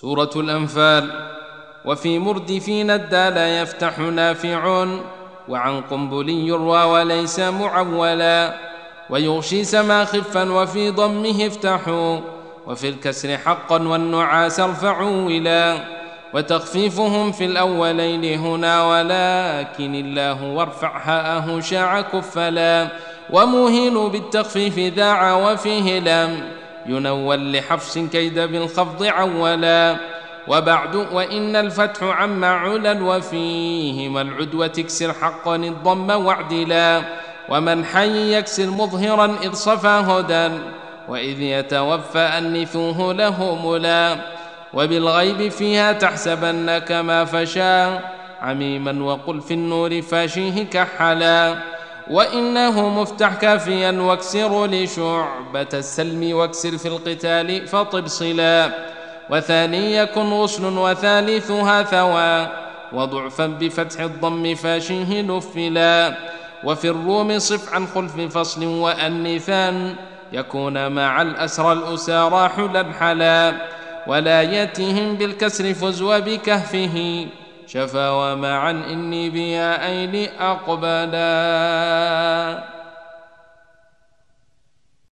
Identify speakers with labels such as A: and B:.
A: سورة الأنفال. وفي مردفين الدال يفتح نافع وعن قنبل يروى وليس معولا. ويغشي سما خفا وفي ضمه افتحوا. وفي الكسر حقا والنعاس ارفعوا ولا وتخفيفهم في الأولين هنا ولكن الله وارفع هاءه شاع كفلا. ومهين بالتخفيف ذاع وفيه لم ينول لحفص كيد بالخفض عولا. وبعد وإن الفتح عم علا وفيهما العدوة تكسر حقا الضم واعدلا. ومن حي يكسر مظهرا إذ صفى هدى. وإذ يتوفى أنثوه له ملا. وبالغيب فيها تحسبن كما فشا عميما وقل في النور فاشيه كحلا. وإنه مفتح كافيا واكسر لشعبة السلم واكسر في القتال فطب صلا. وثاني يكن غسل وثالثها ثوى. وضعفا بفتح الضم فاشيه نفلا. وفي الروم صف عن خلف فصل وأنثان يكون مع الأسرى الأسارى حلا حلا. ولا ياتهم بالكسر فز وبكهفه شفا ومعا إني بيائين أقبلا.